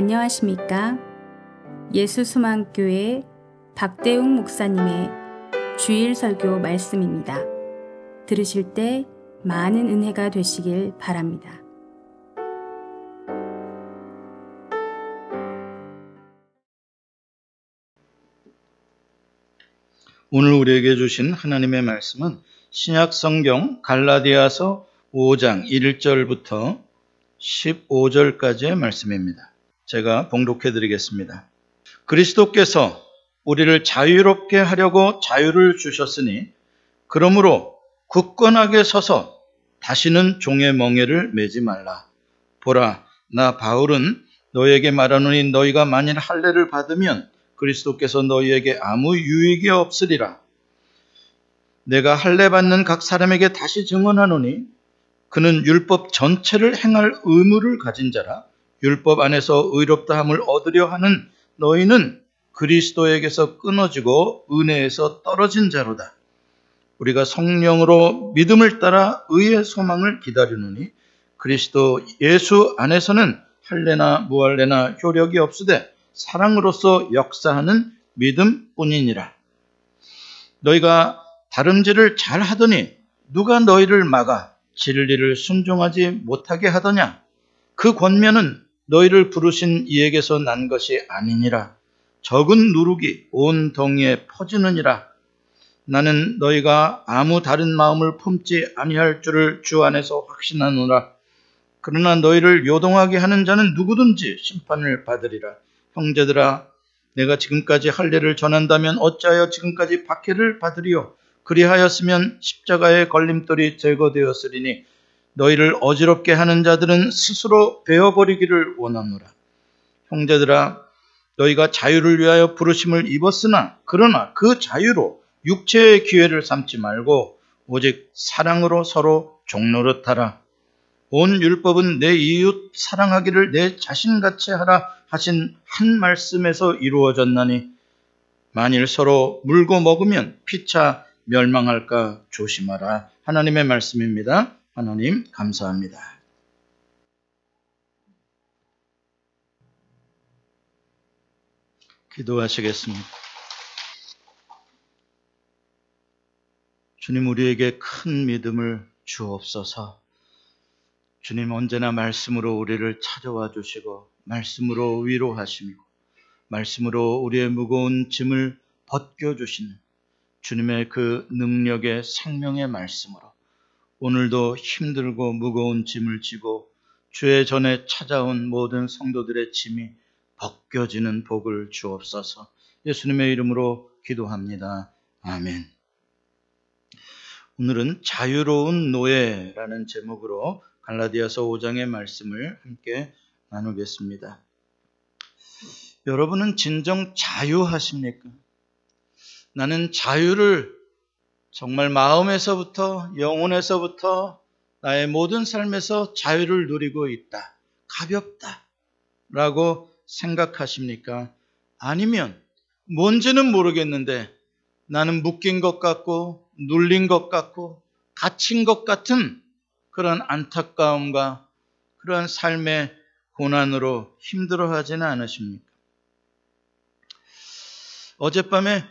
안녕하십니까? 예수수망교회 박대웅 목사님의 주일 설교 말씀입니다. 들으실 때 많은 은혜가 되시길 바랍니다. 오늘 우리에게 주신 하나님의 말씀은 신약 성경 갈라디아서 5장 1절부터 15절까지의 말씀입니다. 제가 봉독해 드리겠습니다. 그리스도께서 우리를 자유롭게 하려고 자유를 주셨으니 그러므로 굳건하게 서서 다시는 종의 멍에를 매지 말라. 보라, 나 바울은 너에게 말하노니 너희가 만일 할례를 받으면 그리스도께서 너희에게 아무 유익이 없으리라. 내가 할례 받는 각 사람에게 다시 증언하노니 그는 율법 전체를 행할 의무를 가진 자라 율법 안에서 의롭다함을 얻으려 하는 너희는 그리스도에게서 끊어지고 은혜에서 떨어진 자로다. 우리가 성령으로 믿음을 따라 의의 소망을 기다리노니 그리스도 예수 안에서는 할례나 무할례나 효력이 없으되 사랑으로서 역사하는 믿음뿐이니라. 너희가 다름질을 잘 하더니 누가 너희를 막아 진리를 순종하지 못하게 하더냐? 그 권면은 너희를 부르신 이에게서 난 것이 아니니라. 적은 누룩이 온 덩이에 퍼지느니라. 나는 너희가 아무 다른 마음을 품지 아니할 줄을 주 안에서 확신하노라. 그러나 너희를 요동하게 하는 자는 누구든지 심판을 받으리라. 형제들아, 내가 지금까지 할례를 전한다면 어찌하여 지금까지 박해를 받으리요? 그리하였으면 십자가의 걸림돌이 제거되었으리니 너희를 어지럽게 하는 자들은 스스로 베어버리기를 원하노라. 형제들아, 너희가 자유를 위하여 부르심을 입었으나 그러나 그 자유로 육체의 기회를 삼지 말고 오직 사랑으로 서로 종노릇하라. 온 율법은 내 이웃 사랑하기를 내 자신같이 하라 하신 한 말씀에서 이루어졌나니 만일 서로 물고 먹으면 피차 멸망할까 조심하라. 하나님의 말씀입니다. 하나님 감사합니다. 기도하시겠습니다. 주님 우리에게 큰 믿음을 주옵소서. 주님 언제나 말씀으로 우리를 찾아와 주시고 말씀으로 위로하시며 말씀으로 우리의 무거운 짐을 벗겨 주시는 주님의 그 능력의 생명의 말씀으로 오늘도 힘들고 무거운 짐을 지고 주의 전에 찾아온 모든 성도들의 짐이 벗겨지는 복을 주옵소서 예수님의 이름으로 기도합니다. 아멘. 오늘은 자유로운 노예라는 제목으로 갈라디아서 5장의 말씀을 함께 나누겠습니다. 여러분은 진정 자유하십니까? 나는 자유를 정말 마음에서부터 영혼에서부터 나의 모든 삶에서 자유를 누리고 있다. 가볍다. 라고 생각하십니까? 아니면 뭔지는 모르겠는데 나는 묶인 것 같고 눌린 것 같고 갇힌 것 같은 그런 안타까움과 그러한 삶의 고난으로 힘들어하지는 않으십니까? 어젯밤에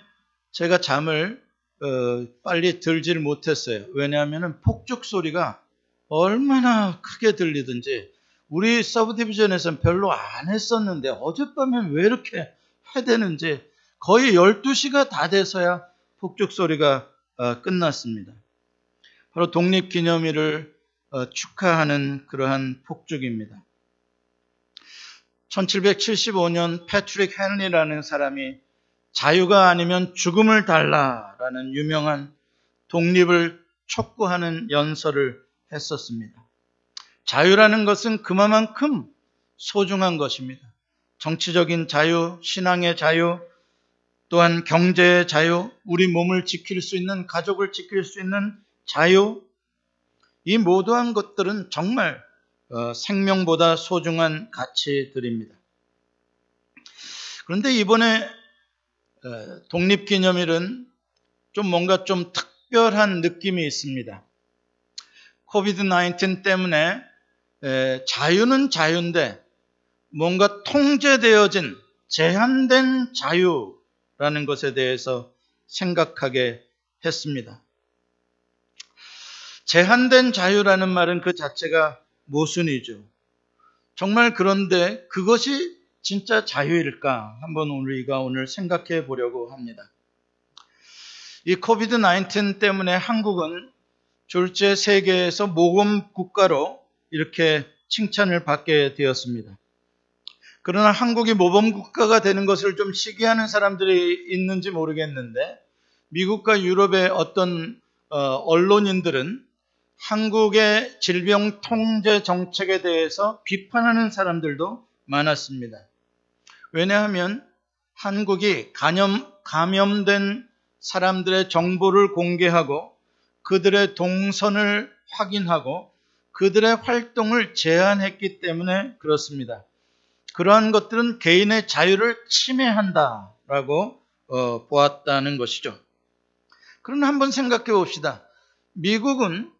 제가 잠을 어, 빨리 들지를 못했어요. 왜냐하면 폭죽 소리가 얼마나 크게 들리든지 우리 서브디비전에서는 별로 안 했었는데 어젯밤에 왜 이렇게 해대는지 거의 12시가 다 돼서야 폭죽 소리가 어, 끝났습니다. 바로 독립기념일을 어, 축하하는 그러한 폭죽입니다. 1775년 패트릭 헨리라는 사람이 자유가 아니면 죽음을 달라라는 유명한 독립을 촉구하는 연설을 했었습니다. 자유라는 것은 그만큼 소중한 것입니다. 정치적인 자유, 신앙의 자유, 또한 경제의 자유, 우리 몸을 지킬 수 있는, 가족을 지킬 수 있는 자유, 이 모두한 것들은 정말 어, 생명보다 소중한 가치들입니다. 그런데 이번에 어, 독립기념일은 좀 뭔가 좀 특별한 느낌이 있습니다. 코비드 19 때문에 자유는 자유인데 뭔가 통제되어진 제한된 자유라는 것에 대해서 생각하게 했습니다. 제한된 자유라는 말은 그 자체가 모순이죠. 정말 그런데 그것이 진짜 자유일까? 한번 우리가 오늘 생각해 보려고 합니다. 이 코비드 19 때문에 한국은 졸제 세계에서 모범 국가로 이렇게 칭찬을 받게 되었습니다. 그러나 한국이 모범 국가가 되는 것을 좀 시기하는 사람들이 있는지 모르겠는데 미국과 유럽의 어떤 어, 언론인들은 한국의 질병 통제 정책에 대해서 비판하는 사람들도 많았습니다. 왜냐하면 한국이 감염, 감염된 사람들의 정보를 공개하고 그들의 동선을 확인하고 그들의 활동을 제한했기 때문에 그렇습니다. 그러한 것들은 개인의 자유를 침해한다라고 어, 보았다는 것이죠. 그러나 한번 생각해 봅시다. 미국은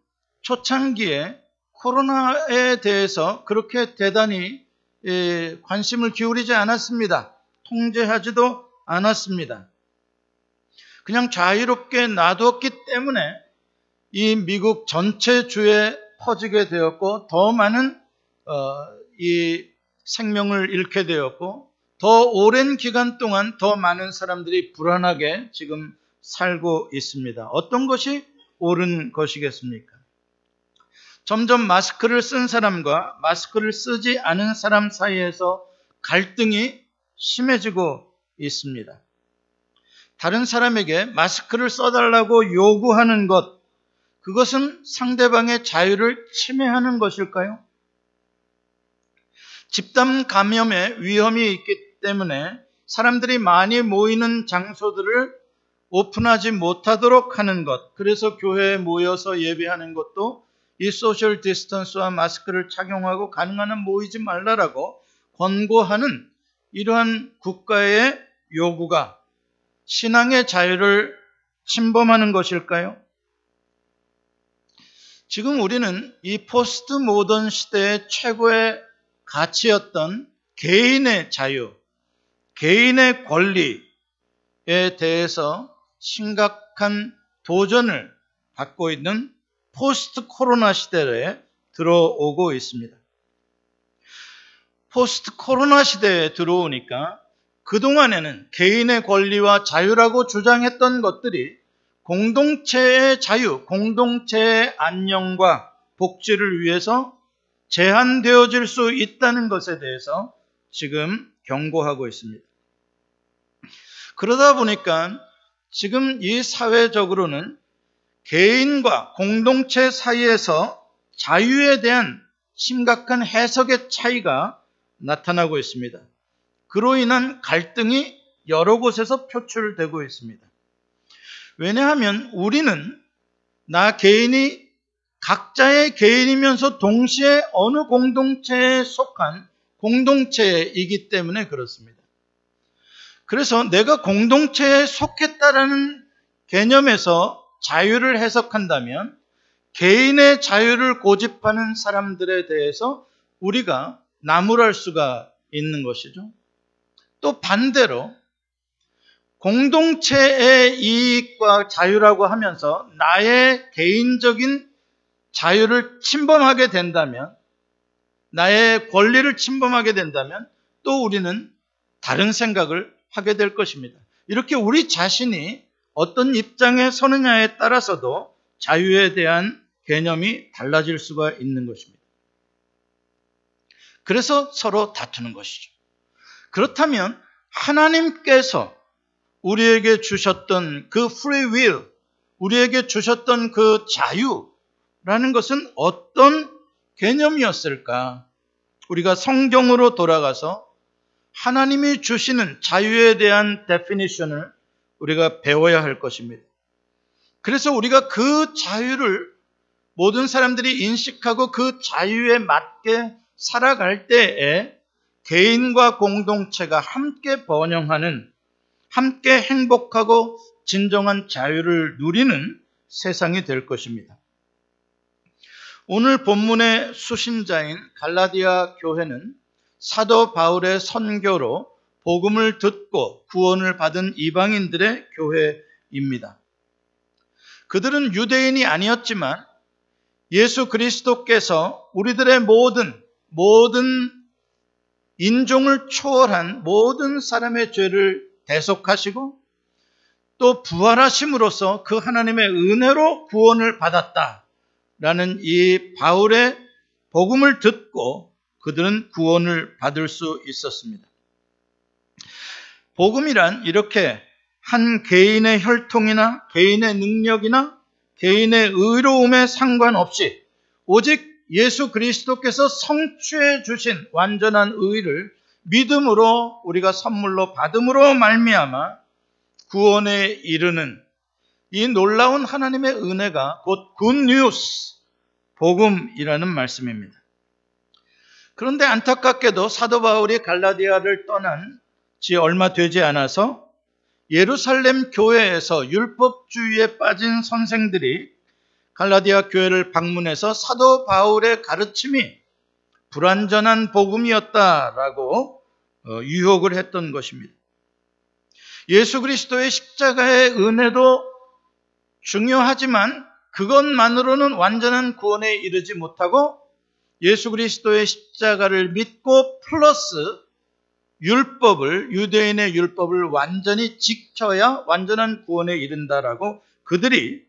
초창기에 코로나에 대해서 그렇게 대단히 예, 관심을 기울이지 않았습니다. 통제하지도 않았습니다. 그냥 자유롭게 놔두었기 때문에 이 미국 전체 주에 퍼지게 되었고 더 많은 어, 이 생명을 잃게 되었고 더 오랜 기간 동안 더 많은 사람들이 불안하게 지금 살고 있습니다. 어떤 것이 옳은 것이겠습니까? 점점 마스크를 쓴 사람과 마스크를 쓰지 않은 사람 사이에서 갈등이 심해지고 있습니다. 다른 사람에게 마스크를 써달라고 요구하는 것, 그것은 상대방의 자유를 침해하는 것일까요? 집단 감염의 위험이 있기 때문에 사람들이 많이 모이는 장소들을 오픈하지 못하도록 하는 것, 그래서 교회에 모여서 예배하는 것도 이 social distance와 마스크를 착용하고 가능한 한 모이지 말라라고 권고하는 이러한 국가의 요구가 신앙의 자유를 침범하는 것일까요? 지금 우리는 이 포스트 모던 시대의 최고의 가치였던 개인의 자유, 개인의 권리에 대해서 심각한 도전을 받고 있는 포스트 코로나 시대에 들어오고 있습니다. 포스트 코로나 시대에 들어오니까 그동안에는 개인의 권리와 자유라고 주장했던 것들이 공동체의 자유, 공동체의 안녕과 복지를 위해서 제한되어질 수 있다는 것에 대해서 지금 경고하고 있습니다. 그러다 보니까 지금 이 사회적으로는 개인과 공동체 사이에서 자유에 대한 심각한 해석의 차이가 나타나고 있습니다. 그로 인한 갈등이 여러 곳에서 표출되고 있습니다. 왜냐하면 우리는 나 개인이 각자의 개인이면서 동시에 어느 공동체에 속한 공동체이기 때문에 그렇습니다. 그래서 내가 공동체에 속했다라는 개념에서 자유를 해석한다면 개인의 자유를 고집하는 사람들에 대해서 우리가 나무랄 수가 있는 것이죠. 또 반대로 공동체의 이익과 자유라고 하면서 나의 개인적인 자유를 침범하게 된다면, 나의 권리를 침범하게 된다면 또 우리는 다른 생각을 하게 될 것입니다. 이렇게 우리 자신이 어떤 입장에 서느냐에 따라서도 자유에 대한 개념이 달라질 수가 있는 것입니다. 그래서 서로 다투는 것이죠. 그렇다면 하나님께서 우리에게 주셨던 그 free will, 우리에게 주셨던 그 자유라는 것은 어떤 개념이었을까? 우리가 성경으로 돌아가서 하나님이 주시는 자유에 대한 데피니션을 우리가 배워야 할 것입니다. 그래서 우리가 그 자유를 모든 사람들이 인식하고 그 자유에 맞게 살아갈 때에 개인과 공동체가 함께 번영하는, 함께 행복하고 진정한 자유를 누리는 세상이 될 것입니다. 오늘 본문의 수신자인 갈라디아 교회는 사도 바울의 선교로 복음을 듣고 구원을 받은 이방인들의 교회입니다. 그들은 유대인이 아니었지만 예수 그리스도께서 우리들의 모든 모든 인종을 초월한 모든 사람의 죄를 대속하시고 또 부활하심으로써 그 하나님의 은혜로 구원을 받았다라는 이 바울의 복음을 듣고 그들은 구원을 받을 수 있었습니다. 복음이란 이렇게 한 개인의 혈통이나 개인의 능력이나 개인의 의로움에 상관없이 오직 예수 그리스도께서 성취해 주신 완전한 의를 믿음으로 우리가 선물로 받음으로 말미암아 구원에 이르는 이 놀라운 하나님의 은혜가 곧 굿뉴스 복음이라는 말씀입니다. 그런데 안타깝게도 사도 바울이 갈라디아를 떠난 지 얼마 되지 않아서 예루살렘 교회에서 율법주의에 빠진 선생들이 갈라디아 교회를 방문해서 사도 바울의 가르침이 불완전한 복음이었다라고 어, 유혹을 했던 것입니다. 예수 그리스도의 십자가의 은혜도 중요하지만 그것만으로는 완전한 구원에 이르지 못하고 예수 그리스도의 십자가를 믿고 플러스 율법을 유대인의 율법을 완전히 지켜야 완전한 구원에 이른다라고 그들이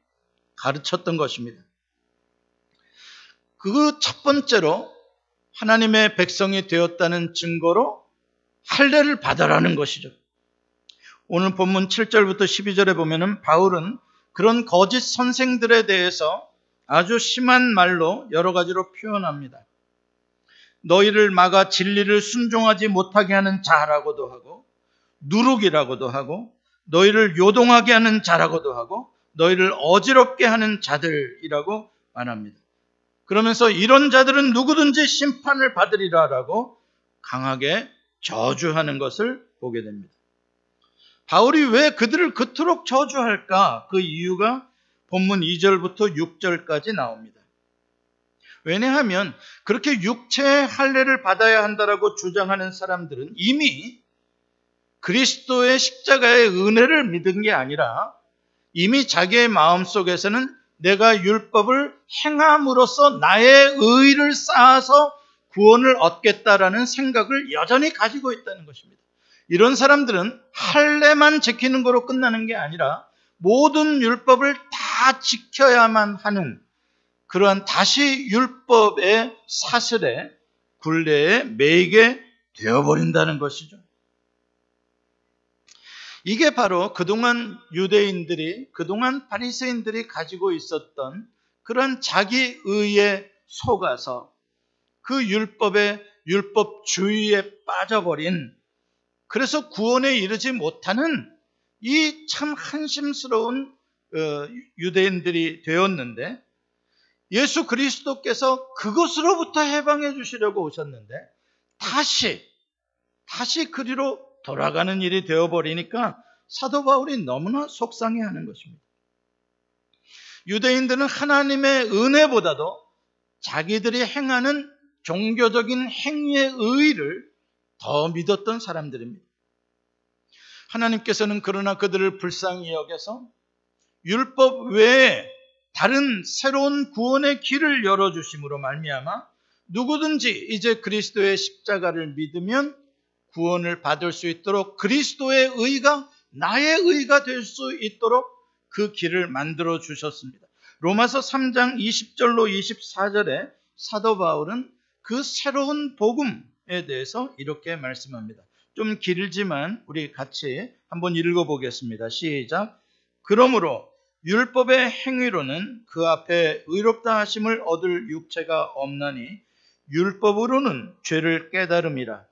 가르쳤던 것입니다. 그 첫 번째로 하나님의 백성이 되었다는 증거로 할례를 받아라는 것이죠. 오늘 본문 7절부터 12절에 보면은 바울은 그런 거짓 선생들에 대해서 아주 심한 말로 여러 가지로 표현합니다. 너희를 막아 진리를 순종하지 못하게 하는 자라고도 하고 누룩이라고도 하고 너희를 요동하게 하는 자라고도 하고 너희를 어지럽게 하는 자들이라고 말합니다. 그러면서 이런 자들은 누구든지 심판을 받으리라라고 강하게 저주하는 것을 보게 됩니다. 바울이 왜 그들을 그토록 저주할까? 그 이유가 본문 2절부터 6절까지 나옵니다. 왜냐하면 그렇게 육체의 할례를 받아야 한다라고 주장하는 사람들은 이미 그리스도의 십자가의 은혜를 믿은 게 아니라 이미 자기의 마음 속에서는 내가 율법을 행함으로써 나의 의를 쌓아서 구원을 얻겠다라는 생각을 여전히 가지고 있다는 것입니다. 이런 사람들은 할례만 지키는 거로 끝나는 게 아니라 모든 율법을 다 지켜야만 하는 그러한 다시 율법의 사슬에 굴레에 매이게 되어버린다는 것이죠. 이게 바로 그동안 유대인들이, 그동안 바리새인들이 가지고 있었던 그런 자기 의에 속아서 그 율법의 율법주의에 빠져버린 그래서 구원에 이르지 못하는 이 참 한심스러운 어, 유대인들이 되었는데 예수 그리스도께서 그것으로부터 해방해 주시려고 오셨는데 다시 다시 그리로 돌아가는 일이 되어 버리니까 사도 바울이 너무나 속상해 하는 것입니다. 유대인들은 하나님의 은혜보다도 자기들이 행하는 종교적인 행위의 의의를 더 믿었던 사람들입니다. 하나님께서는 그러나 그들을 불쌍히 여겨서 율법 외에 다른 새로운 구원의 길을 열어 주심으로 말미암아 누구든지 이제 그리스도의 십자가를 믿으면 구원을 받을 수 있도록 그리스도의 의가 나의 의가 될 수 있도록 그 길을 만들어 주셨습니다. 로마서 3장 20절로 24절에 사도 바울은 그 새로운 복음에 대해서 이렇게 말씀합니다. 좀 길지만 우리 같이 한번 읽어보겠습니다. 시작. 그러므로 율법의 행위로는 그 앞에 의롭다 하심을 얻을 육체가 없나니 율법으로는 죄를 깨달음이라.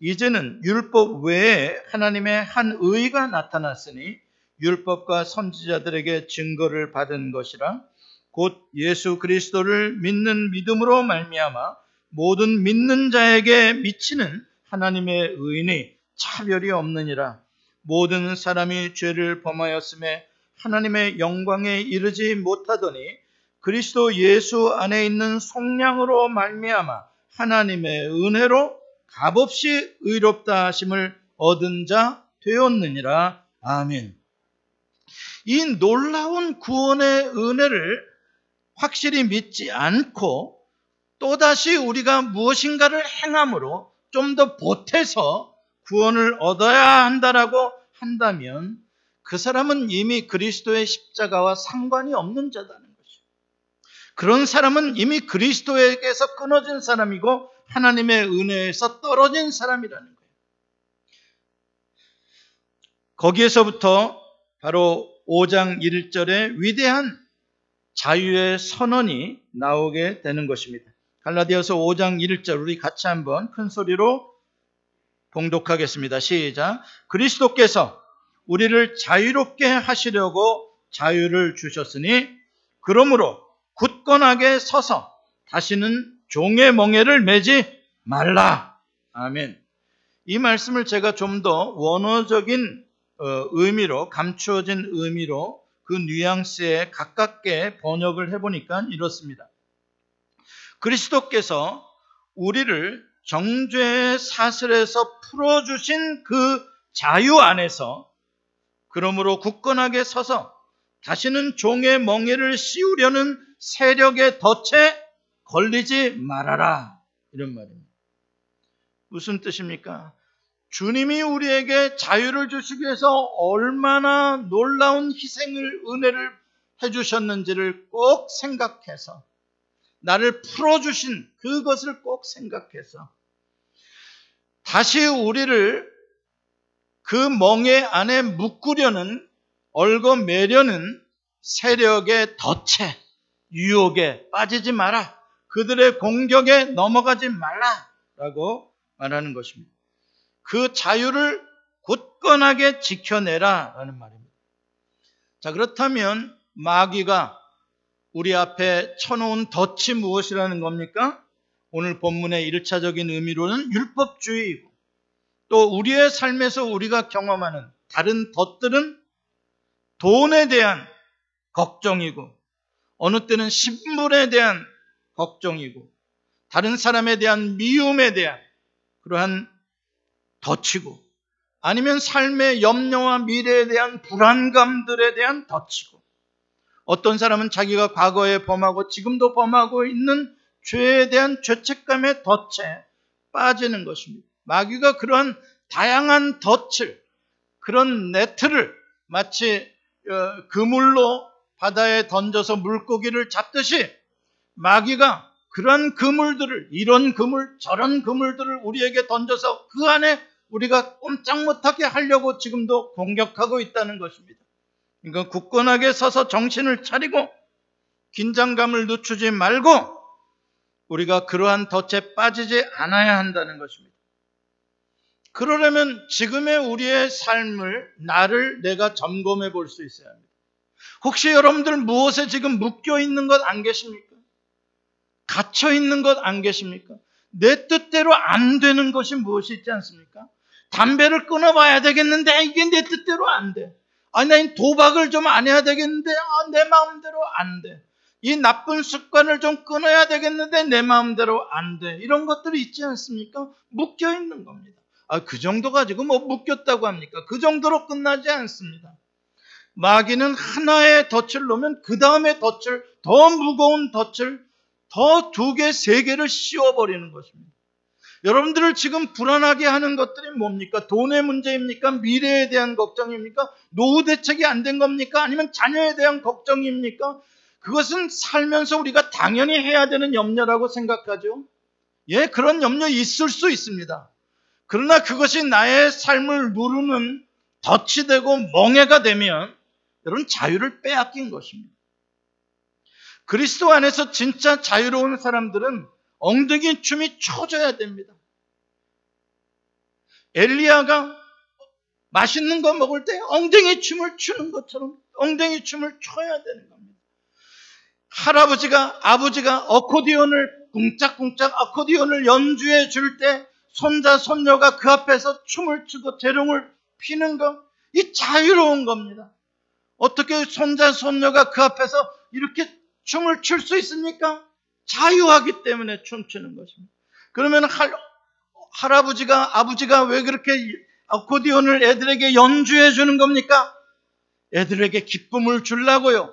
이제는 율법 외에 하나님의 한 의가 나타났으니 율법과 선지자들에게 증거를 받은 것이라 곧 예수 그리스도를 믿는 믿음으로 말미암아 모든 믿는 자에게 미치는 하나님의 의인이 차별이 없느니라 모든 사람이 죄를 범하였음에 하나님의 영광에 이르지 못하더니 그리스도 예수 안에 있는 속량으로 말미암아 하나님의 은혜로 값없이 의롭다 하심을 얻은 자 되었느니라. 아멘. 이 놀라운 구원의 은혜를 확실히 믿지 않고 또다시 우리가 무엇인가를 행함으로 좀 더 보태서 구원을 얻어야 한다라고 한다면 그 사람은 이미 그리스도의 십자가와 상관이 없는 자다는 것이죠. 그런 사람은 이미 그리스도에게서 끊어진 사람이고 하나님의 은혜에서 떨어진 사람이라는 거예요. 거기에서부터 바로 5장 1절에 위대한 자유의 선언이 나오게 되는 것입니다. 갈라디아서 5장 1절 우리 같이 한번 큰 소리로 봉독하겠습니다. 시작. 그리스도께서 우리를 자유롭게 하시려고 자유를 주셨으니 그러므로 굳건하게 서서 다시는 종의 멍에를 매지 말라. 아멘. 이 말씀을 제가 좀 더 원어적인 어, 의미로 감추어진 의미로 그 뉘앙스에 가깝게 번역을 해보니까 이렇습니다. 그리스도께서 우리를 정죄의 사슬에서 풀어주신 그 자유 안에서 그러므로 굳건하게 서서 다시는 종의 멍에를 씌우려는 세력의 덫에 걸리지 말아라. 이런 말입니다. 무슨 뜻입니까? 주님이 우리에게 자유를 주시기 위해서 얼마나 놀라운 희생을, 은혜를 해주셨는지를 꼭 생각해서 나를 풀어주신 그것을 꼭 생각해서 다시 우리를 그 멍에 안에 묶으려는 얽어매려는 세력의 덫에 유혹에 빠지지 마라. 그들의 공격에 넘어가지 말라 라고 말하는 것입니다. 그 자유를 굳건하게 지켜내라 라는 말입니다. 자, 그렇다면 마귀가 우리 앞에 쳐놓은 덫이 무엇이라는 겁니까? 오늘 본문의 1차적인 의미로는 율법주의이고 또 우리의 삶에서 우리가 경험하는 다른 덫들은 돈에 대한 걱정이고 어느 때는 신분에 대한 걱정이고 다른 사람에 대한 미움에 대한 그러한 덫이고 아니면 삶의 염려와 미래에 대한 불안감들에 대한 덫이고 어떤 사람은 자기가 과거에 범하고 지금도 범하고 있는 죄에 대한 죄책감의 덫에 빠지는 것입니다. 마귀가 그런 다양한 덫을 그런 네트를 마치 어, 그물로 바다에 던져서 물고기를 잡듯이 마귀가 그런 그물들을 이런 그물 저런 그물들을 우리에게 던져서 그 안에 우리가 꼼짝 못하게 하려고 지금도 공격하고 있다는 것입니다. 그러니까 굳건하게 서서 정신을 차리고 긴장감을 늦추지 말고 우리가 그러한 덫에 빠지지 않아야 한다는 것입니다. 그러려면 지금의 우리의 삶을, 나를 내가 점검해 볼 수 있어야 합니다. 혹시 여러분들 무엇에 지금 묶여 있는 것 안 계십니까? 갇혀 있는 것 안 계십니까? 내 뜻대로 안 되는 것이 무엇이 있지 않습니까? 담배를 끊어봐야 되겠는데 이게 내 뜻대로 안 돼. 아니, 나 도박을 좀 안 해야 되겠는데 아, 내 마음대로 안 돼. 이 나쁜 습관을 좀 끊어야 되겠는데 내 마음대로 안 돼. 이런 것들이 있지 않습니까? 묶여 있는 겁니다. 아, 그 정도 가지고 뭐 묶였다고 합니까? 그 정도로 끝나지 않습니다. 마귀는 하나의 덫을 놓으면 그 다음에 덫을 더 무거운 덫을 더 두 개, 세 개를 씌워버리는 것입니다. 여러분들을 지금 불안하게 하는 것들이 뭡니까? 돈의 문제입니까? 미래에 대한 걱정입니까? 노후 대책이 안 된 겁니까? 아니면 자녀에 대한 걱정입니까? 그것은 살면서 우리가 당연히 해야 되는 염려라고 생각하죠. 예, 그런 염려 있을 수 있습니다. 그러나 그것이 나의 삶을 누르는 덫이 되고 멍해가 되면 여러분 자유를 빼앗긴 것입니다. 그리스도 안에서 진짜 자유로운 사람들은 엉덩이 춤이 쳐져야 됩니다. 엘리야가 맛있는 거 먹을 때 엉덩이 춤을 추는 것처럼 엉덩이 춤을 춰야 되는 겁니다. 할아버지가 아버지가 어코디언을 쿵짝쿵짝 어코디언을 연주해 줄 때 손자 손녀가 그 앞에서 춤을 추고 재롱을 피는 거이 자유로운 겁니다. 어떻게 손자 손녀가 그 앞에서 이렇게 춤을 출 수 있습니까? 자유하기 때문에 춤추는 것입니다. 그러면 할, 할아버지가 아버지가 왜 그렇게 아코디온을 애들에게 연주해 주는 겁니까? 애들에게 기쁨을 주려고요.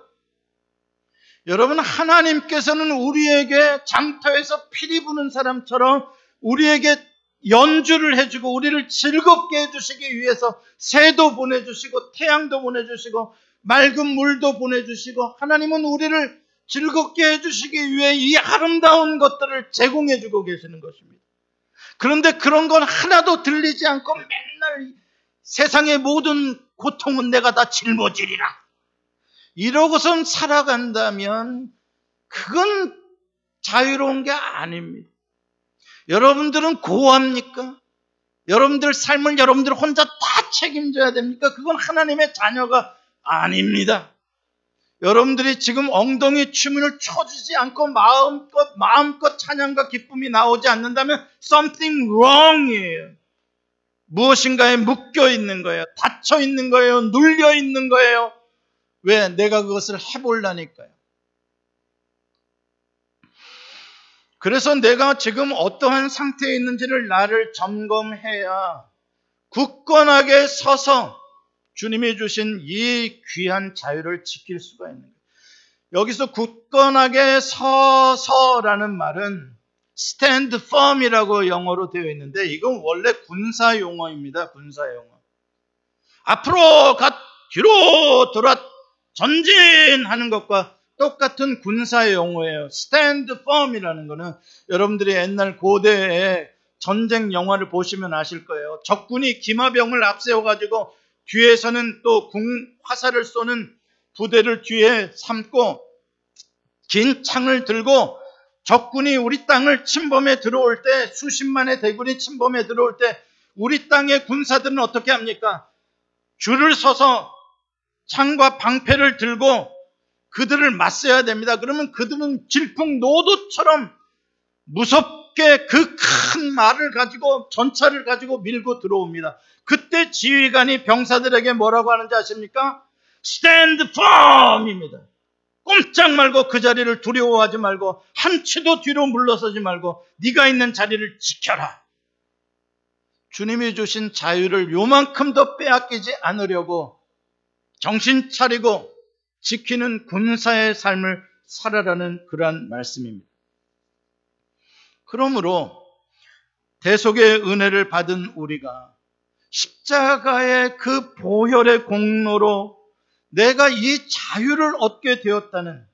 여러분 하나님께서는 우리에게 장터에서 피리 부는 사람처럼 우리에게 연주를 해주고 우리를 즐겁게 해주시기 위해서 새도 보내주시고 태양도 보내주시고 맑은 물도 보내주시고 하나님은 우리를 즐겁게 해주시기 위해 이 아름다운 것들을 제공해주고 계시는 것입니다. 그런데 그런 건 하나도 들리지 않고 맨날 세상의 모든 고통은 내가 다 짊어지리라. 이러고선 살아간다면 그건 자유로운 게 아닙니다. 여러분들은 고합니까? 여러분들 삶을 여러분들 혼자 다 책임져야 됩니까? 그건 하나님의 자녀가 아닙니다. 여러분들이 지금 엉덩이 춤을 춰주지 않고 마음껏, 마음껏 찬양과 기쁨이 나오지 않는다면 something wrong이에요. 무엇인가에 묶여 있는 거예요. 닫혀 있는 거예요. 눌려 있는 거예요. 왜? 내가 그것을 해볼라니까요. 그래서 내가 지금 어떠한 상태에 있는지를 나를 점검해야 굳건하게 서서 주님이 주신 이 귀한 자유를 지킬 수가 있는 거예요. 여기서 굳건하게 서서라는 말은 stand firm이라고 영어로 되어 있는데 이건 원래 군사 용어입니다. 군사 용어. 앞으로 가 뒤로 돌아 전진하는 것과 똑같은 군사 용어예요. stand firm이라는 거는 여러분들이 옛날 고대에 전쟁 영화를 보시면 아실 거예요. 적군이 기마병을 앞세워 가지고 뒤에서는 또 궁 화살을 쏘는 부대를 뒤에 삼고 긴 창을 들고 적군이 우리 땅을 침범해 들어올 때 수십만의 대군이 침범해 들어올 때 우리 땅의 군사들은 어떻게 합니까? 줄을 서서 창과 방패를 들고 그들을 맞서야 됩니다. 그러면 그들은 질풍노도처럼 무섭게 그 큰 말을 가지고 전차를 가지고 밀고 들어옵니다. 그때 지휘관이 병사들에게 뭐라고 하는지 아십니까? Stand firm입니다. 꼼짝 말고 그 자리를 두려워하지 말고 한 치도 뒤로 물러서지 말고 네가 있는 자리를 지켜라. 주님이 주신 자유를 요만큼도 빼앗기지 않으려고 정신 차리고 지키는 군사의 삶을 살아라는 그러한 말씀입니다. 그러므로 대속의 은혜를 받은 우리가 십자가의 그 보혈의 공로로 내가 이 자유를 얻게 되었다는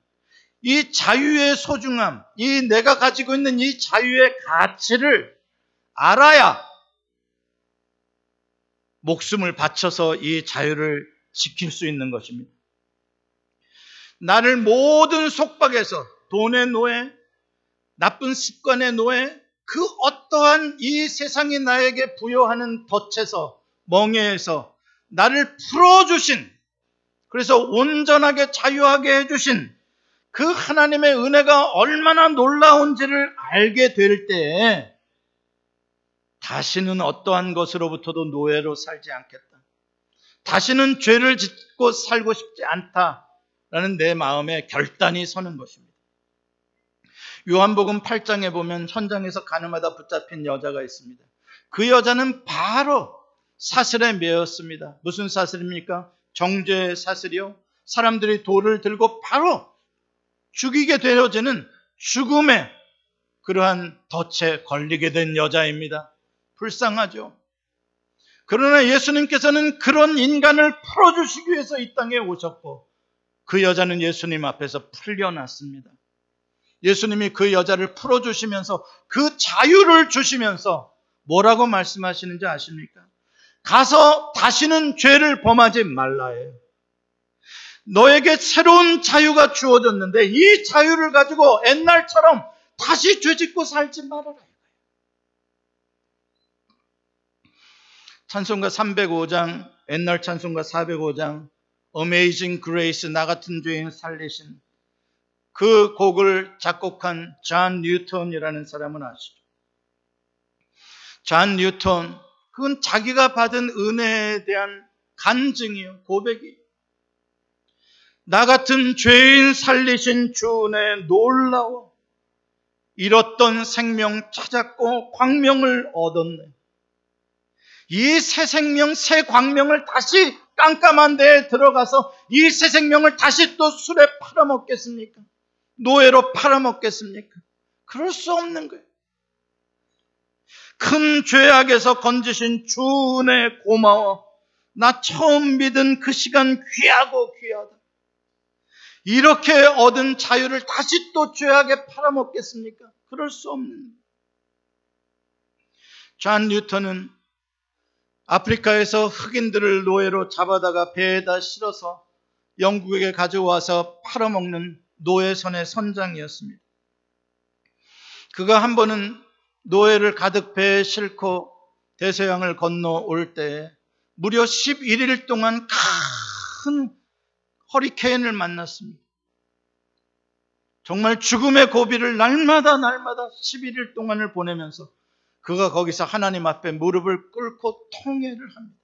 이 자유의 소중함, 이 내가 가지고 있는 이 자유의 가치를 알아야 목숨을 바쳐서 이 자유를 지킬 수 있는 것입니다. 나를 모든 속박에서 돈의 노예, 나쁜 습관의 노예, 그 어떠한 이 세상이 나에게 부여하는 덫에서, 멍에에서 나를 풀어주신, 그래서 온전하게 자유하게 해주신 그 하나님의 은혜가 얼마나 놀라운지를 알게 될 때, 다시는 어떠한 것으로부터도 노예로 살지 않겠다. 다시는 죄를 짓고 살고 싶지 않다. 라는 내 마음에 결단이 서는 것입니다. 요한복음 8장에 보면 현장에서 가늠하다 붙잡힌 여자가 있습니다. 그 여자는 바로 사슬에 매였습니다. 무슨 사슬입니까? 정죄의 사슬이요. 사람들이 돌을 들고 바로 죽이게 되어지는 죽음의 그러한 덫에 걸리게 된 여자입니다. 불쌍하죠. 그러나 예수님께서는 그런 인간을 풀어주시기 위해서 이 땅에 오셨고 그 여자는 예수님 앞에서 풀려났습니다. 예수님이 그 여자를 풀어주시면서 그 자유를 주시면서 뭐라고 말씀하시는지 아십니까? 가서 다시는 죄를 범하지 말라예요. 너에게 새로운 자유가 주어졌는데 이 자유를 가지고 옛날처럼 다시 죄 짓고 살지 말아라. 찬송가 305장, 옛날 찬송가 405장, Amazing Grace 나 같은 죄인 살리신 그 곡을 작곡한 잔 뉴턴이라는 사람은 아시죠? 잔 뉴턴 그건 자기가 받은 은혜에 대한 간증이요 고백이 나 같은 죄인 살리신 주 은혜 놀라워 잃었던 생명 찾았고 광명을 얻었네. 이 새 생명, 새 광명을 다시 깜깜한 데에 들어가서 이 새 생명을 다시 또 술에 팔아먹겠습니까? 노예로 팔아먹겠습니까? 그럴 수 없는 거예요. 큰 죄악에서 건지신 주 은혜 고마워. 나 처음 믿은 그 시간 귀하고 귀하다. 이렇게 얻은 자유를 다시 또 죄악에 팔아먹겠습니까? 그럴 수 없는. 존 뉴턴은 아프리카에서 흑인들을 노예로 잡아다가 배에다 실어서 영국에 가져와서 팔아먹는 노예선의 선장이었습니다. 그가 한 번은 노예를 가득 배에 싣고 대서양을 건너올 때 무려 11일 동안 큰 허리케인을 만났습니다. 정말 죽음의 고비를 날마다 날마다 11일 동안을 보내면서 그가 거기서 하나님 앞에 무릎을 꿇고 통회를 합니다.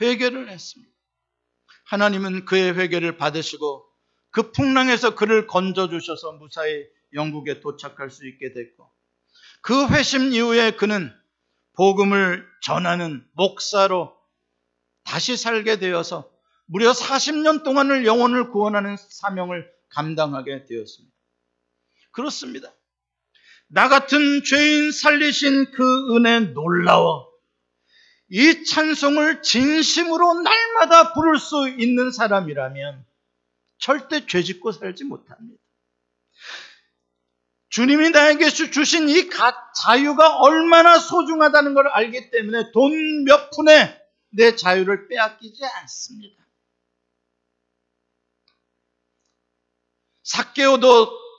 회개를 했습니다. 하나님은 그의 회개를 받으시고 그 풍랑에서 그를 건져 주셔서 무사히 영국에 도착할 수 있게 됐고 그 회심 이후에 그는 복음을 전하는 목사로 다시 살게 되어서 무려 40년 동안을 영혼을 구원하는 사명을 감당하게 되었습니다. 그렇습니다. 나 같은 죄인 살리신 그 은혜 놀라워 이 찬송을 진심으로 날마다 부를 수 있는 사람이라면 절대 죄 짓고 살지 못합니다. 주님이 나에게 주신 이 자유가 얼마나 소중하다는 걸 알기 때문에 돈 몇 푼에 내 자유를 빼앗기지 않습니다. 사케오도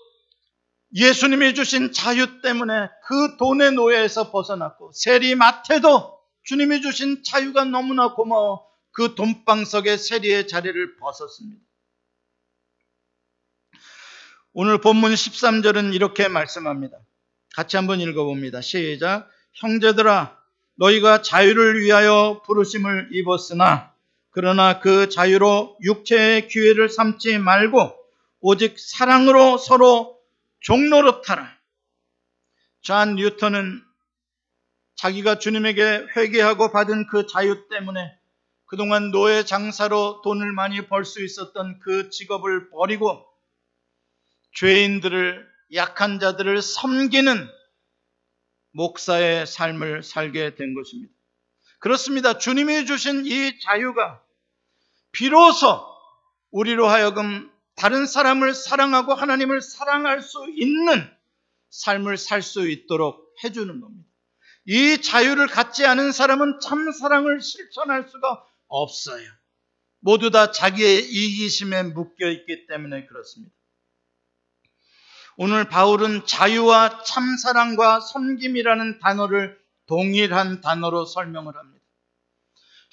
예수님이 주신 자유 때문에 그 돈의 노예에서 벗어났고 세리 마태도 주님이 주신 자유가 너무나 고마워 그 돈방석의 세리의 자리를 벗었습니다. 오늘 본문 13절은 이렇게 말씀합니다. 같이 한번 읽어봅니다. 시작. 형제들아, 너희가 자유를 위하여 부르심을 입었으나, 그러나 그 자유로 육체의 기회를 삼지 말고, 오직 사랑으로 서로 종노릇하라. 존 뉴턴은 자기가 주님에게 회개하고 받은 그 자유 때문에 그동안 노예 장사로 돈을 많이 벌 수 있었던 그 직업을 버리고 죄인들을 약한 자들을 섬기는 목사의 삶을 살게 된 것입니다. 그렇습니다. 주님이 주신 이 자유가 비로소 우리로 하여금 다른 사람을 사랑하고 하나님을 사랑할 수 있는 삶을 살 수 있도록 해주는 겁니다. 이 자유를 갖지 않은 사람은 참 사랑을 실천할 수가 없어요. 모두 다 자기의 이기심에 묶여 있기 때문에 그렇습니다. 오늘 바울은 자유와 참사랑과 섬김이라는 단어를 동일한 단어로 설명을 합니다.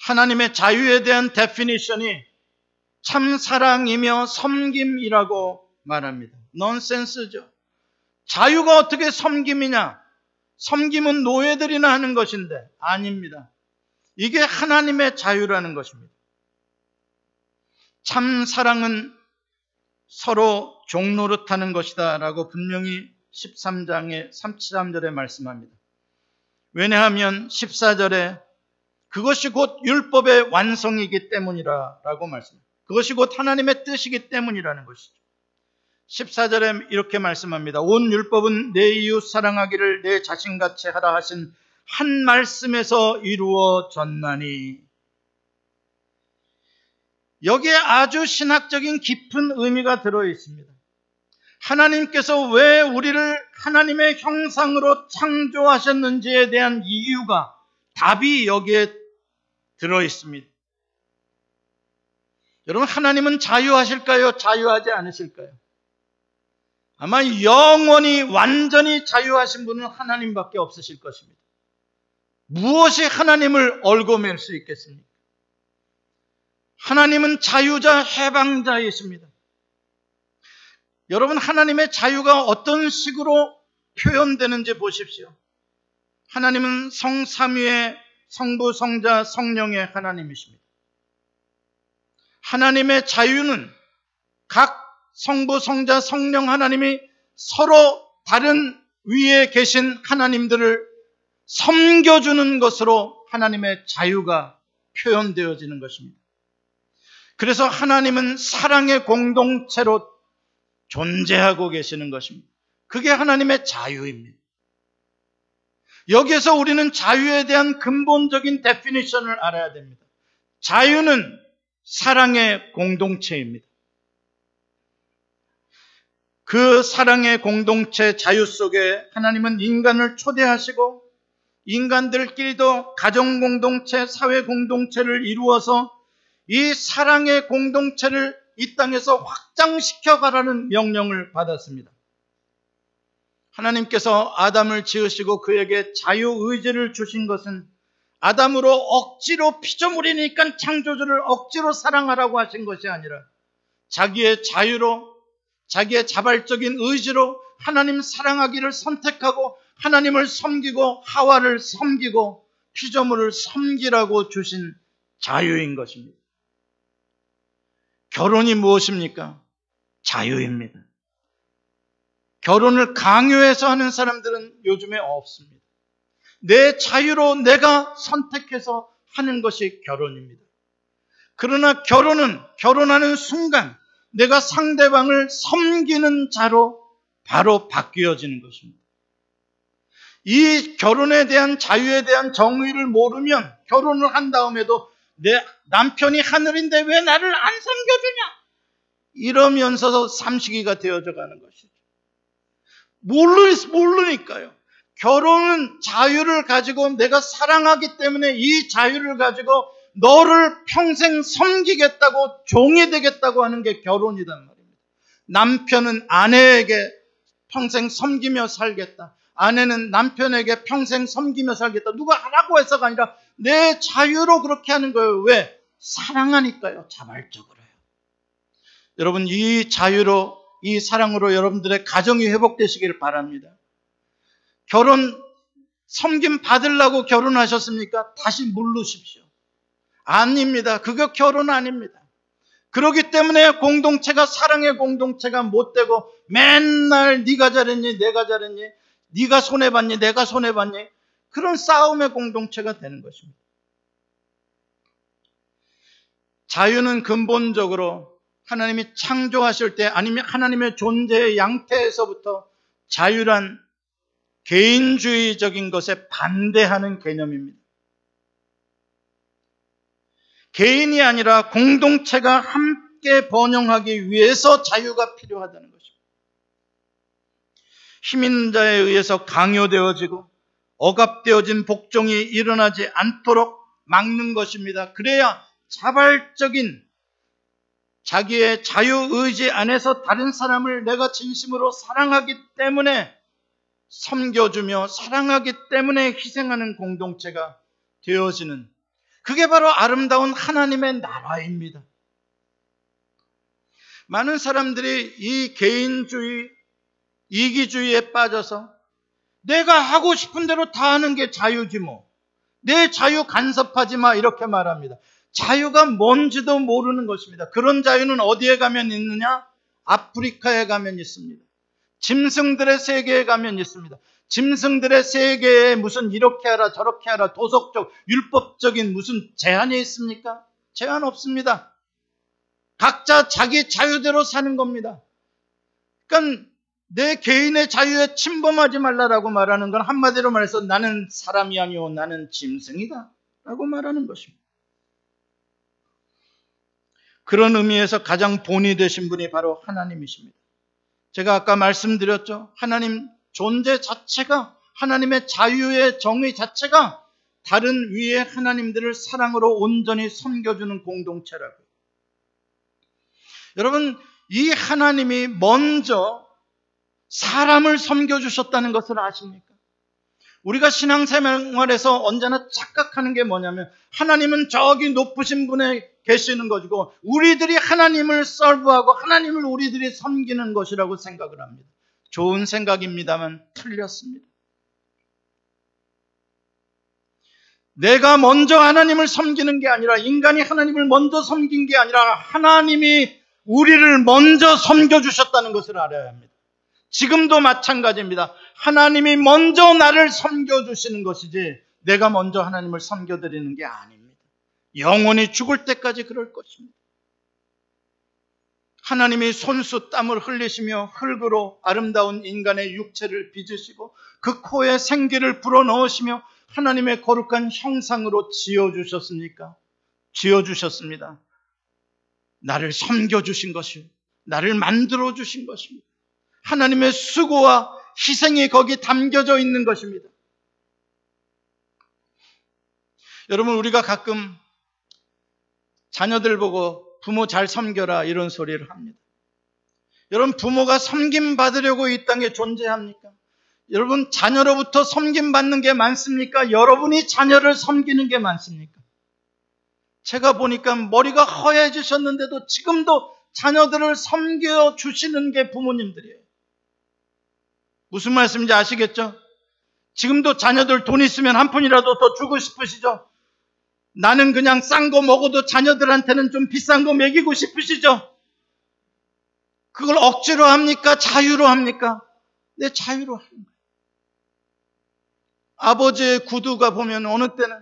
하나님의 자유에 대한 definition이 참 사랑이며 섬김이라고 말합니다. 넌센스죠. 자유가 어떻게 섬김이냐? 섬김은 노예들이나 하는 것인데 아닙니다. 이게 하나님의 자유라는 것입니다. 참 사랑은 서로 종노릇 하는 것이다 라고 분명히 13장의 33절에 말씀합니다. 왜냐하면 14절에 그것이 곧 율법의 완성이기 때문이라 라고 말씀합니다. 그것이 곧 하나님의 뜻이기 때문이라는 것이죠. 14절에 이렇게 말씀합니다. 온 율법은 내 이웃 사랑하기를 내 자신같이 하라 하신 한 말씀에서 이루어졌나니 여기에 아주 신학적인 깊은 의미가 들어 있습니다. 하나님께서 왜 우리를 하나님의 형상으로 창조하셨는지에 대한 이유가 답이 여기에 들어 있습니다. 여러분, 하나님은 자유하실까요? 자유하지 않으실까요? 아마 영원히 완전히 자유하신 분은 하나님밖에 없으실 것입니다. 무엇이 하나님을 얽어맬 수 있겠습니까? 하나님은 자유자 해방자이십니다. 여러분 하나님의 자유가 어떤 식으로 표현되는지 보십시오. 하나님은 성삼위의 성부, 성자, 성령의 하나님이십니다. 하나님의 자유는 각 성부, 성자, 성령 하나님이 서로 다른 위에 계신 하나님들을 섬겨주는 것으로 하나님의 자유가 표현되어지는 것입니다. 그래서 하나님은 사랑의 공동체로 존재하고 계시는 것입니다. 그게 하나님의 자유입니다. 여기에서 우리는 자유에 대한 근본적인 데피니션을 알아야 됩니다. 자유는 사랑의 공동체입니다. 그 사랑의 공동체 자유 속에 하나님은 인간을 초대하시고 인간들끼리도 가정 공동체, 사회 공동체를 이루어서 이 사랑의 공동체를 이 땅에서 확장시켜 가라는 명령을 받았습니다. 하나님께서 아담을 지으시고 그에게 자유 의지를 주신 것은 아담으로 억지로 피조물이니까 창조주를 억지로 사랑하라고 하신 것이 아니라 자기의 자유로 자기의 자발적인 의지로 하나님 사랑하기를 선택하고 하나님을 섬기고 하와를 섬기고 피조물을 섬기라고 주신 자유인 것입니다. 결혼이 무엇입니까? 자유입니다. 결혼을 강요해서 하는 사람들은 요즘에 없습니다. 내 자유로 내가 선택해서 하는 것이 결혼입니다. 그러나 결혼은 결혼하는 순간 내가 상대방을 섬기는 자로 바로 바뀌어지는 것입니다. 이 결혼에 대한 자유에 대한 정의를 모르면 결혼을 한 다음에도 내 남편이 하늘인데 왜 나를 안 섬겨주냐? 이러면서 삼식이가 되어져 가는 것이죠. 모르, 모르니까요. 결혼은 자유를 가지고 내가 사랑하기 때문에 이 자유를 가지고 너를 평생 섬기겠다고 종이 되겠다고 하는 게 결혼이란 말입니다. 남편은 아내에게 평생 섬기며 살겠다. 아내는 남편에게 평생 섬기며 살겠다. 누가 하라고 해서가 아니라 내 자유로 그렇게 하는 거예요. 왜? 사랑하니까요. 자발적으로요. 여러분, 이 자유로, 이 사랑으로 여러분들의 가정이 회복되시길 바랍니다. 결혼 섬김 받으려고 결혼하셨습니까? 다시 물르십시오. 아닙니다. 그거 결혼 아닙니다. 그러기 때문에 공동체가 사랑의 공동체가 못 되고 맨날 네가 잘했니 내가 잘했니 네가 손해 봤니 내가 손해 봤니 그런 싸움의 공동체가 되는 것입니다. 자유는 근본적으로 하나님이 창조하실 때 아니면 하나님의 존재의 양태에서부터 자유란 개인주의적인 것에 반대하는 개념입니다. 개인이 아니라 공동체가 함께 번영하기 위해서 자유가 필요하다는 것입니다. 힘 있는 자에 의해서 강요되어지고 억압되어진 복종이 일어나지 않도록 막는 것입니다. 그래야 자발적인 자기의 자유의지 안에서 다른 사람을 내가 진심으로 사랑하기 때문에 섬겨주며 사랑하기 때문에 희생하는 공동체가 되어지는 그게 바로 아름다운 하나님의 나라입니다. 많은 사람들이 이 개인주의, 이기주의에 빠져서 내가 하고 싶은 대로 다 하는 게 자유지 뭐. 내 자유 간섭하지 마 이렇게 말합니다. 자유가 뭔지도 모르는 것입니다. 그런 자유는 어디에 가면 있느냐? 아프리카에 가면 있습니다. 짐승들의 세계에 가면 있습니다. 짐승들의 세계에 무슨 이렇게 하라 저렇게 하라 도덕적 율법적인 무슨 제한이 있습니까? 제한 없습니다. 각자 자기 자유대로 사는 겁니다. 그러니까 내 개인의 자유에 침범하지 말라라고 말하는 건 한마디로 말해서 나는 사람이 아니오 나는 짐승이다 라고 말하는 것입니다. 그런 의미에서 가장 본이 되신 분이 바로 하나님이십니다. 제가 아까 말씀드렸죠. 하나님 존재 자체가 하나님의 자유의 정의 자체가 다른 위의 하나님들을 사랑으로 온전히 섬겨주는 공동체라고. 여러분, 이 하나님이 먼저 사람을 섬겨주셨다는 것을 아십니까? 우리가 신앙생활에서 언제나 착각하는 게 뭐냐면 하나님은 저기 높으신 분에 계시는 것이고 우리들이 하나님을 썰브하고 하나님을 우리들이 섬기는 것이라고 생각을 합니다. 좋은 생각입니다만 틀렸습니다. 내가 먼저 하나님을 섬기는 게 아니라 인간이 하나님을 먼저 섬긴 게 아니라 하나님이 우리를 먼저 섬겨주셨다는 것을 알아야 합니다. 지금도 마찬가지입니다. 하나님이 먼저 나를 섬겨주시는 것이지 내가 먼저 하나님을 섬겨드리는 게 아닙니다. 영원히 죽을 때까지 그럴 것입니다. 하나님이 손수 땀을 흘리시며 흙으로 아름다운 인간의 육체를 빚으시고 그 코에 생기를 불어넣으시며 하나님의 거룩한 형상으로 지어주셨습니까? 지어주셨습니다. 나를 섬겨주신 것이 나를 만들어주신 것입니다. 하나님의 수고와 희생이 거기 담겨져 있는 것입니다. 여러분, 우리가 가끔 자녀들 보고 부모 잘 섬겨라 이런 소리를 합니다. 여러분 부모가 섬김 받으려고 이 땅에 존재합니까? 여러분 자녀로부터 섬김 받는 게 많습니까? 여러분이 자녀를 섬기는 게 많습니까? 제가 보니까 머리가 허해지셨는데도 지금도 자녀들을 섬겨 주시는 게 부모님들이에요. 무슨 말씀인지 아시겠죠? 지금도 자녀들 돈 있으면 한 푼이라도 더 주고 싶으시죠? 나는 그냥 싼 거 먹어도 자녀들한테는 좀 비싼 거 먹이고 싶으시죠? 그걸 억지로 합니까? 자유로 합니까? 내 자유로 하는 거예요. 아버지의 구두가 보면 어느 때는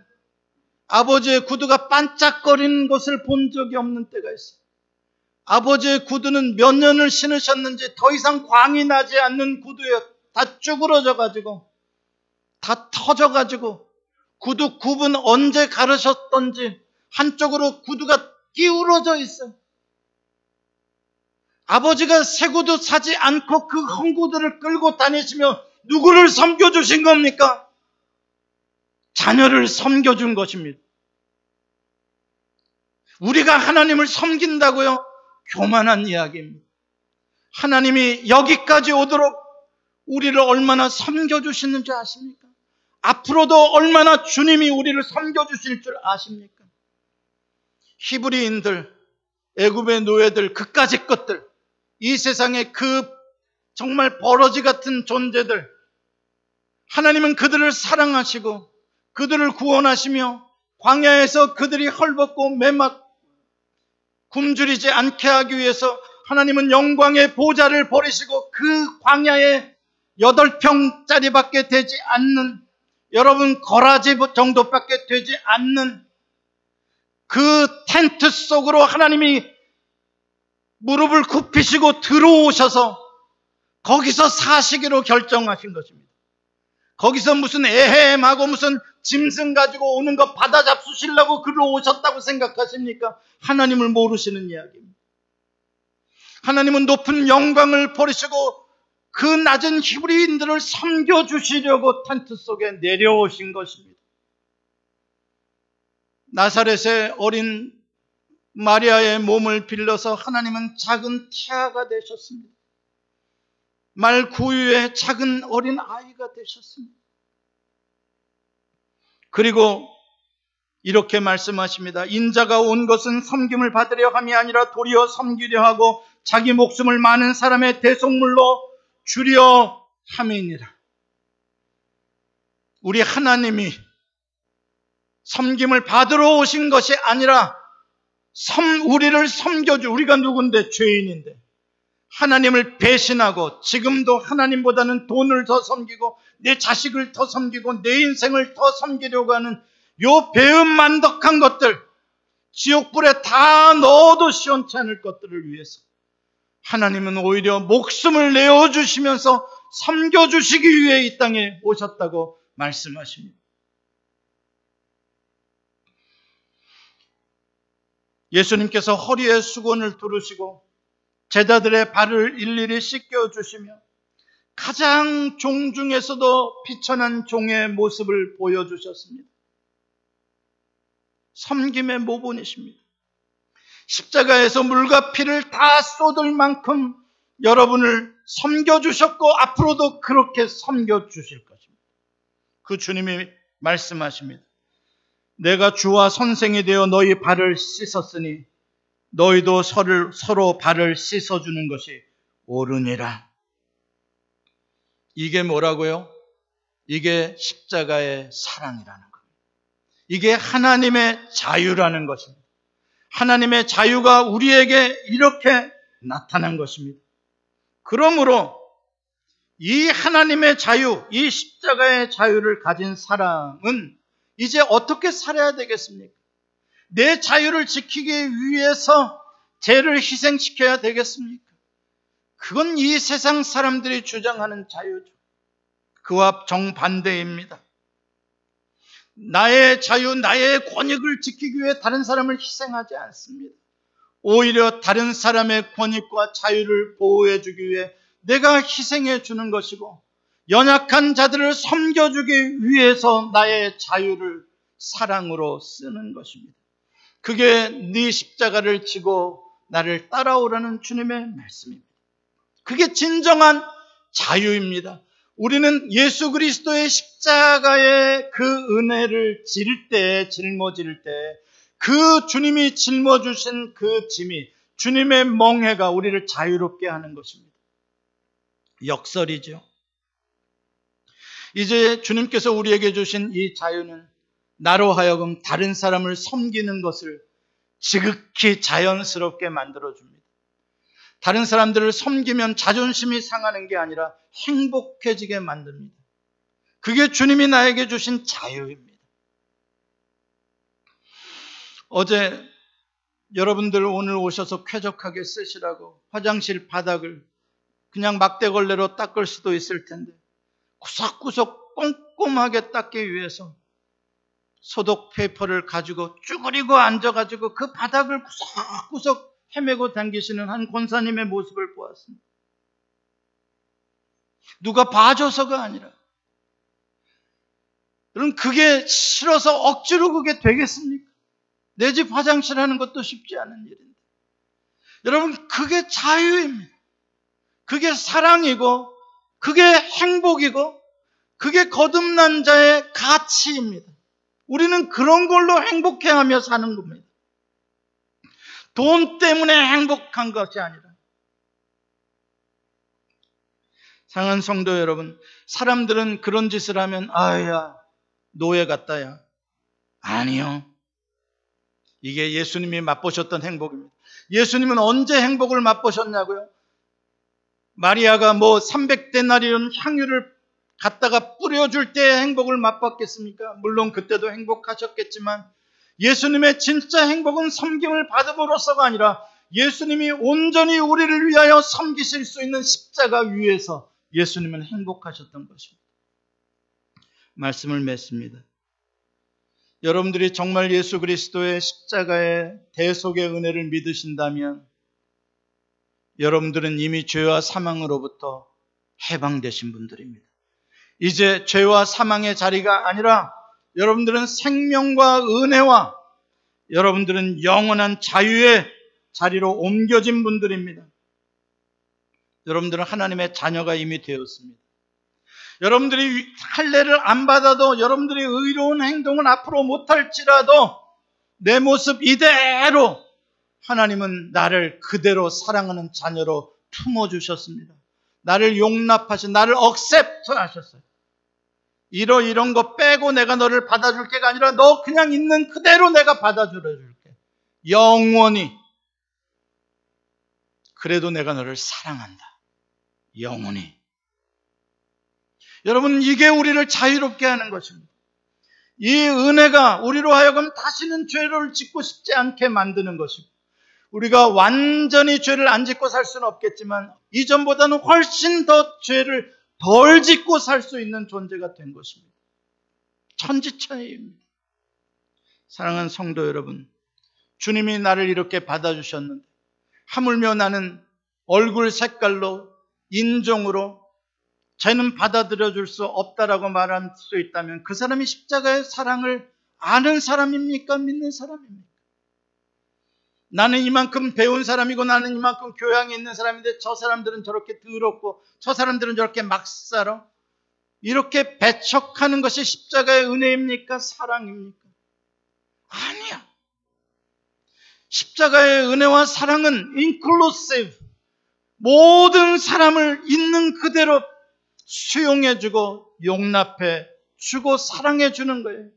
아버지의 구두가 반짝거리는 것을 본 적이 없는 때가 있어요. 아버지의 구두는 몇 년을 신으셨는지 더 이상 광이 나지 않는 구두예요. 다 쭈그러져 가지고 다 터져 가지고 구두 굽은 언제 가르셨던지 한쪽으로 구두가 기울어져 있어요. 아버지가 새 구두 사지 않고 그 헝구들을 끌고 다니시며 누구를 섬겨주신 겁니까? 자녀를 섬겨준 것입니다. 우리가 하나님을 섬긴다고요? 교만한 이야기입니다. 하나님이 여기까지 오도록 우리를 얼마나 섬겨주시는지 아십니까? 앞으로도 얼마나 주님이 우리를 섬겨주실 줄 아십니까? 히브리인들, 애굽의 노예들, 그까짓 것들, 이 세상의 그 정말 버러지 같은 존재들, 하나님은 그들을 사랑하시고 그들을 구원하시며 광야에서 그들이 헐벗고 매막 굶주리지 않게 하기 위해서 하나님은 영광의 보좌를 버리시고 그 광야에 여덟 평짜리밖에 되지 않는 여러분 거라지 정도밖에 되지 않는 그 텐트 속으로 하나님이 무릎을 굽히시고 들어오셔서 거기서 사시기로 결정하신 것입니다. 거기서 무슨 애해하고 무슨 짐승 가지고 오는 거 받아 잡수시려고 글로 오셨다고 생각하십니까? 하나님을 모르시는 이야기입니다. 하나님은 높은 영광을 버리시고 그 낮은 히브리인들을 섬겨주시려고 텐트 속에 내려오신 것입니다. 나사렛의 어린 마리아의 몸을 빌려서 하나님은 작은 태아가 되셨습니다. 말 구유의 작은 어린 아이가 되셨습니다. 그리고 이렇게 말씀하십니다. 인자가 온 것은 섬김을 받으려 함이 아니라 도리어 섬기려 하고 자기 목숨을 많은 사람의 대속물로 주려 함이니라. 우리 하나님이 섬김을 받으러 오신 것이 아니라 섬, 우리를 섬겨주, 우리가 누군데 죄인인데 하나님을 배신하고 지금도 하나님보다는 돈을 더 섬기고 내 자식을 더 섬기고 내 인생을 더 섬기려고 하는 요 배은만덕한 것들 지옥불에 다 넣어도 시원치 않을 것들을 위해서 하나님은 오히려 목숨을 내어주시면서 섬겨주시기 위해 이 땅에 오셨다고 말씀하십니다. 예수님께서 허리에 수건을 두르시고 제자들의 발을 일일이 씻겨주시며 가장 종 중에서도 비천한 종의 모습을 보여주셨습니다. 섬김의 모본이십니다. 십자가에서 물과 피를 다 쏟을 만큼 여러분을 섬겨주셨고 앞으로도 그렇게 섬겨주실 것입니다. 그 주님이 말씀하십니다. 내가 주와 선생이 되어 너희 발을 씻었으니 너희도 서로, 서로 발을 씻어주는 것이 옳으니라. 이게 뭐라고요? 이게 십자가의 사랑이라는 겁니다. 이게 하나님의 자유라는 것입니다. 하나님의 자유가 우리에게 이렇게 나타난 것입니다. 그러므로 이 하나님의 자유, 이 십자가의 자유를 가진 사람은 이제 어떻게 살아야 되겠습니까? 내 자유를 지키기 위해서 죄를 희생시켜야 되겠습니까? 그건 이 세상 사람들이 주장하는 자유죠. 그와 정반대입니다. 나의 자유, 나의 권익을 지키기 위해 다른 사람을 희생하지 않습니다. 오히려 다른 사람의 권익과 자유를 보호해주기 위해 내가 희생해 주는 것이고, 연약한 자들을 섬겨주기 위해서 나의 자유를 사랑으로 쓰는 것입니다. 그게 네 십자가를 지고 나를 따라오라는 주님의 말씀입니다. 그게 진정한 자유입니다. 우리는 예수 그리스도의 십자가의 그 은혜를 지를 때, 짊어질 때, 그 주님이 짊어주신 그 짐이 주님의 멍해가 우리를 자유롭게 하는 것입니다. 역설이죠. 이제 주님께서 우리에게 주신 이 자유는 나로 하여금 다른 사람을 섬기는 것을 지극히 자연스럽게 만들어줍니다. 다른 사람들을 섬기면 자존심이 상하는 게 아니라 행복해지게 만듭니다. 그게 주님이 나에게 주신 자유입니다. 어제 여러분들 오늘 오셔서 쾌적하게 쓰시라고 화장실 바닥을 그냥 막대걸레로 닦을 수도 있을 텐데 구석구석 꼼꼼하게 닦기 위해서 소독 페이퍼를 가지고 쭈그리고 앉아가지고 그 바닥을 구석구석 헤매고 당기시는 한 권사님의 모습을 보았습니다. 누가 봐줘서가 아니라 여러분 그게 싫어서 억지로 그게 되겠습니까? 내 집 화장실 하는 것도 쉽지 않은 일인데 여러분 그게 자유입니다. 그게 사랑이고 그게 행복이고 그게 거듭난 자의 가치입니다. 우리는 그런 걸로 행복해하며 사는 겁니다. 돈 때문에 행복한 것이 아니라. 상한 성도 여러분, 사람들은 그런 짓을 하면, 아야, 노예 같다야. 아니요. 이게 예수님이 맛보셨던 행복입니다. 예수님은 언제 행복을 맛보셨냐고요? 마리아가 뭐 300데나리온 향유를 갖다가 뿌려줄 때 행복을 맛봤겠습니까? 물론 그때도 행복하셨겠지만 예수님의 진짜 행복은 섬김을 받음으로써가 아니라 예수님이 온전히 우리를 위하여 섬기실 수 있는 십자가 위에서 예수님은 행복하셨던 것입니다. 말씀을 맺습니다. 여러분들이 정말 예수 그리스도의 십자가의 대속의 은혜를 믿으신다면 여러분들은 이미 죄와 사망으로부터 해방되신 분들입니다. 이제 죄와 사망의 자리가 아니라 여러분들은 생명과 은혜와 여러분들은 영원한 자유의 자리로 옮겨진 분들입니다. 여러분들은 하나님의 자녀가 이미 되었습니다. 여러분들이 할례를 안 받아도 여러분들이 의로운 행동을 앞으로 못할지라도 내 모습 이대로 하나님은 나를 그대로 사랑하는 자녀로 품어주셨습니다. 나를 용납하신, 나를 accept 하셨어요. 이러 이런 거 빼고 내가 너를 받아줄 게가 아니라 너 그냥 있는 그대로 내가 받아줄 줄게. 영원히. 그래도 내가 너를 사랑한다. 영원히. 여러분, 이게 우리를 자유롭게 하는 것입니다. 이 은혜가 우리로 하여금 다시는 죄를 짓고 싶지 않게 만드는 것입니다. 우리가 완전히 죄를 안 짓고 살 수는 없겠지만 이전보다는 훨씬 더 죄를 덜 짓고 살 수 있는 존재가 된 것입니다. 천지차이입니다. 사랑하는 성도 여러분, 주님이 나를 이렇게 받아주셨는데 하물며 나는 얼굴 색깔로 인종으로 죄는 받아들여 줄 수 없다라고 말할 수 있다면 그 사람이 십자가의 사랑을 아는 사람입니까? 믿는 사람입니까? 나는 이만큼 배운 사람이고 나는 이만큼 교양이 있는 사람인데 저 사람들은 저렇게 더럽고 저 사람들은 저렇게 막 살아. 이렇게 배척하는 것이 십자가의 은혜입니까? 사랑입니까? 아니야. 십자가의 은혜와 사랑은 inclusive. 모든 사람을 있는 그대로 수용해주고 용납해 주고 사랑해 주는 거예요.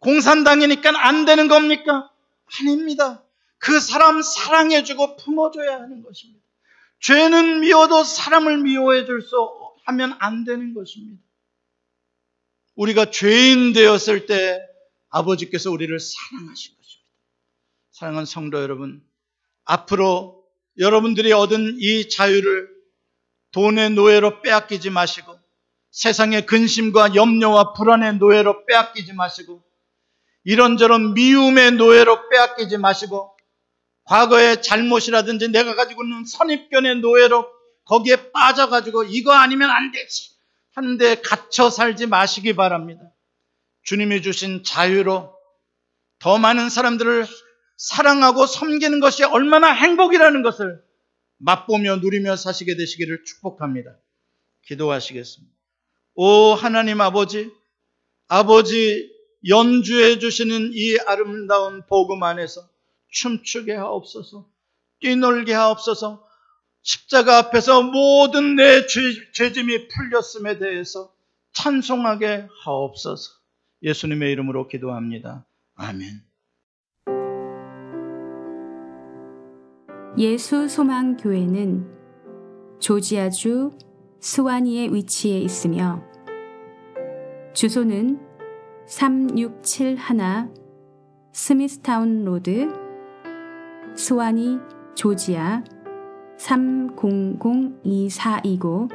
공산당이니까 안 되는 겁니까? 아닙니다. 그 사람 사랑해주고 품어줘야 하는 것입니다. 죄는 미워도 사람을 미워해 줄 수 하면 안 되는 것입니다. 우리가 죄인 되었을 때 아버지께서 우리를 사랑하신 것입니다. 사랑하는 성도 여러분, 앞으로 여러분들이 얻은 이 자유를 돈의 노예로 빼앗기지 마시고 세상의 근심과 염려와 불안의 노예로 빼앗기지 마시고 이런저런 미움의 노예로 빼앗기지 마시고 과거의 잘못이라든지 내가 가지고 있는 선입견의 노예로 거기에 빠져가지고 이거 아니면 안 되지 하는데 갇혀 살지 마시기 바랍니다. 주님이 주신 자유로 더 많은 사람들을 사랑하고 섬기는 것이 얼마나 행복이라는 것을 맛보며 누리며 사시게 되시기를 축복합니다. 기도하시겠습니다. 오 하나님 아버지, 아버지 연주해 주시는 이 아름다운 복음 안에서 춤추게 하옵소서, 뛰놀게 하옵소서, 십자가 앞에서 모든 내 죄, 짐이 풀렸음에 대해서 찬송하게 하옵소서. 예수님의 이름으로 기도합니다. 아멘. 예수 소망 교회는 조지아주 스와니에 위치해 있으며 주소는 367 1 스미스타운 로드 스와니 조지아 30024이고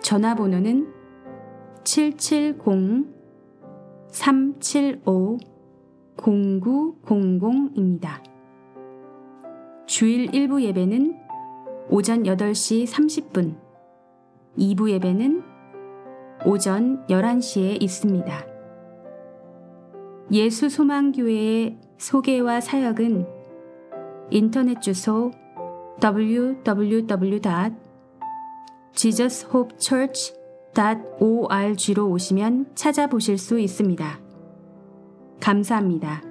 전화번호는 770-375-0900입니다. 주일 1부 예배는 오전 8시 30분, 2부 예배는 오전 11시에 있습니다. 예수 소망교회의 소개와 사역은 인터넷 주소 www.jesushopechurch.org로 오시면 찾아보실 수 있습니다. 감사합니다.